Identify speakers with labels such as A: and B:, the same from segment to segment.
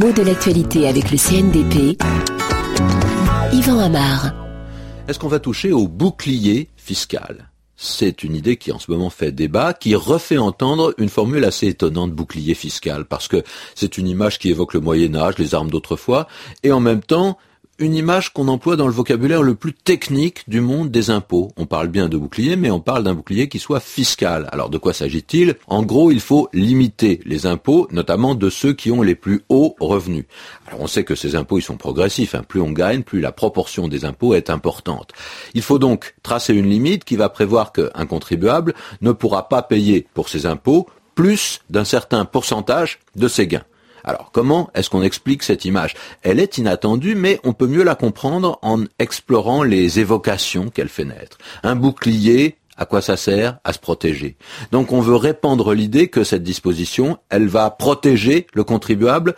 A: mot de l'actualité avec le CNDP. Yvan Amar.
B: Est-ce qu'on va toucher au bouclier fiscal? C'est une idée qui en ce moment fait débat, qui refait entendre une formule assez étonnante bouclier fiscal, parce que c'est une image qui évoque le Moyen Âge, les armes d'autrefois, et en même temps, une image qu'on emploie dans le vocabulaire le plus technique du monde des impôts. On parle bien de bouclier, mais on parle d'un bouclier qui soit fiscal. Alors de quoi s'agit-il? En gros, il faut limiter les impôts, notamment de ceux qui ont les plus hauts revenus. Alors on sait que ces impôts, ils sont progressifs. Hein. Plus on gagne, plus la proportion des impôts est importante. Il faut donc tracer une limite qui va prévoir qu'un contribuable ne pourra pas payer pour ses impôts plus d'un certain pourcentage de ses gains. Alors comment est-ce qu'on explique cette image? Elle est inattendue, mais on peut mieux la comprendre en explorant les évocations qu'elle fait naître. Un bouclier, à quoi ça sert? À se protéger. Donc on veut répandre l'idée que cette disposition, elle va protéger le contribuable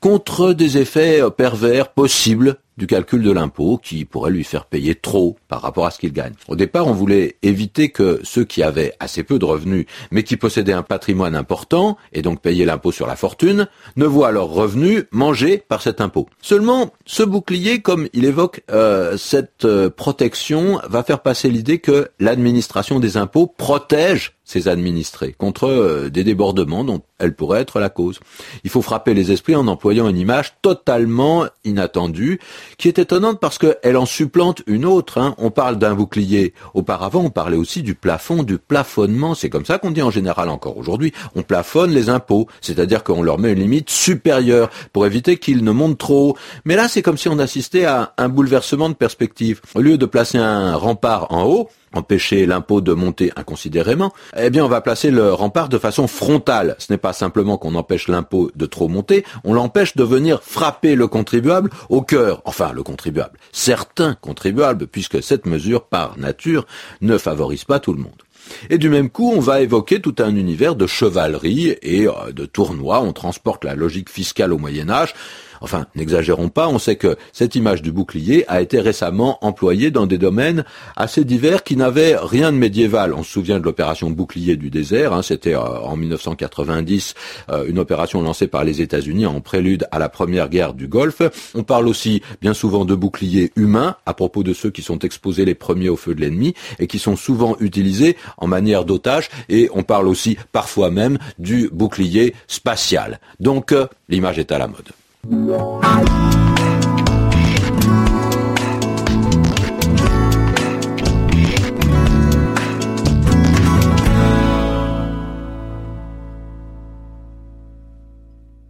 B: contre des effets pervers possibles du calcul de l'impôt qui pourrait lui faire payer trop par rapport à ce qu'il gagne. Au départ, on voulait éviter que ceux qui avaient assez peu de revenus mais qui possédaient un patrimoine important et donc payaient l'impôt sur la fortune ne voient leurs revenus mangés par cet impôt. Seulement, ce bouclier, comme il évoque euh, cette euh, protection, va faire passer l'idée que l'administration des impôts protège ses administrés contre euh, des débordements dont elle pourrait être la cause. Il faut frapper les esprits en employant une image totalement inattendue qui est étonnante parce qu'elle en supplante une autre. Hein. On parle d'un bouclier. Auparavant, on parlait aussi du plafond, du plafonnement. C'est comme ça qu'on dit en général encore aujourd'hui. On plafonne les impôts, c'est-à-dire qu'on leur met une limite supérieure pour éviter qu'ils ne montent trop. Mais là, c'est comme si on assistait à un bouleversement de perspective. Au lieu de placer un rempart en haut, empêcher l'impôt de monter inconsidérément, eh bien on va placer le rempart de façon frontale. Ce n'est pas simplement qu'on empêche l'impôt de trop monter, on l'empêche de venir frapper le contribuable au cœur. Enfin, le contribuable. Certains contribuables, puisque cette mesure, par nature, ne favorise pas tout le monde. Et du même coup, on va évoquer tout un univers de chevalerie et euh, de tournois. On transporte la logique fiscale au Moyen Âge. Enfin, n'exagérons pas, on sait que cette image du bouclier a été récemment employée dans des domaines assez divers qui n'avaient rien de médiéval. On se souvient de l'opération bouclier du désert, hein, c'était euh, en 1990 euh, une opération lancée par les États-Unis en prélude à la première guerre du Golfe. On parle aussi bien souvent de boucliers humains à propos de ceux qui sont exposés les premiers au feu de l'ennemi et qui sont souvent utilisés en manière d'otage et on parle aussi parfois même du bouclier spatial. Donc euh, l'image est à la mode. Música